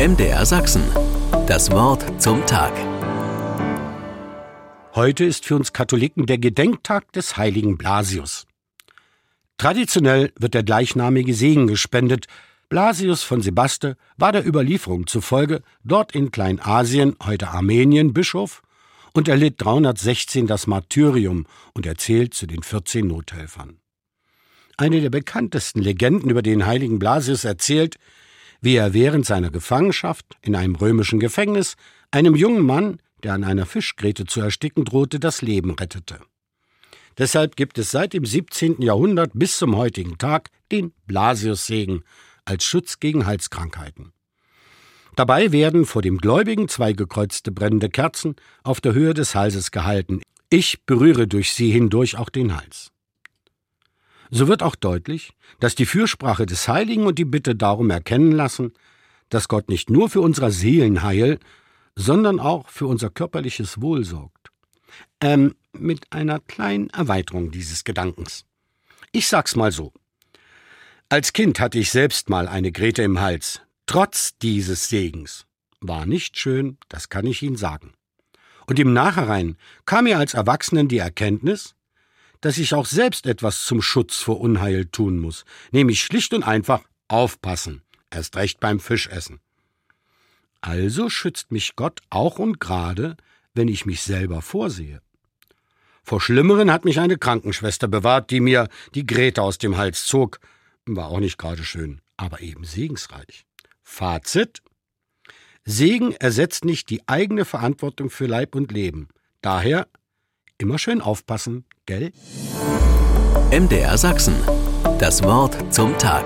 MDR Sachsen. Das Wort zum Tag. Heute ist für uns Katholiken der Gedenktag des heiligen Blasius. Traditionell wird der gleichnamige Segen gespendet. Blasius von Sebaste war der Überlieferung zufolge dort in Kleinasien, heute Armenien, Bischof und erlitt 316 das Martyrium und erzählt zu den 14 Nothelfern. Eine der bekanntesten Legenden über den heiligen Blasius erzählt, wie er während seiner Gefangenschaft in einem römischen Gefängnis einem jungen Mann, der an einer Fischgräte zu ersticken drohte, das Leben rettete. Deshalb gibt es seit dem 17. Jahrhundert bis zum heutigen Tag den Blasiussegen als Schutz gegen Halskrankheiten. Dabei werden vor dem Gläubigen zwei gekreuzte brennende Kerzen auf der Höhe des Halses gehalten. Ich berühre durch sie hindurch auch den Hals. So wird auch deutlich, dass die Fürsprache des Heiligen und die Bitte darum erkennen lassen, dass Gott nicht nur für unser Seelenheil, sondern auch für unser körperliches Wohl sorgt. Ähm, mit einer kleinen Erweiterung dieses Gedankens. Ich sag's mal so. Als Kind hatte ich selbst mal eine Grete im Hals, trotz dieses Segens. War nicht schön, das kann ich Ihnen sagen. Und im Nachhinein kam mir als Erwachsenen die Erkenntnis, dass ich auch selbst etwas zum Schutz vor Unheil tun muss, nämlich schlicht und einfach aufpassen, erst recht beim Fischessen. Also schützt mich Gott auch und gerade, wenn ich mich selber vorsehe. Vor Schlimmeren hat mich eine Krankenschwester bewahrt, die mir die Grete aus dem Hals zog. War auch nicht gerade schön, aber eben segensreich. Fazit Segen ersetzt nicht die eigene Verantwortung für Leib und Leben. Daher immer schön aufpassen, gell? MDR Sachsen. Das Wort zum Tag.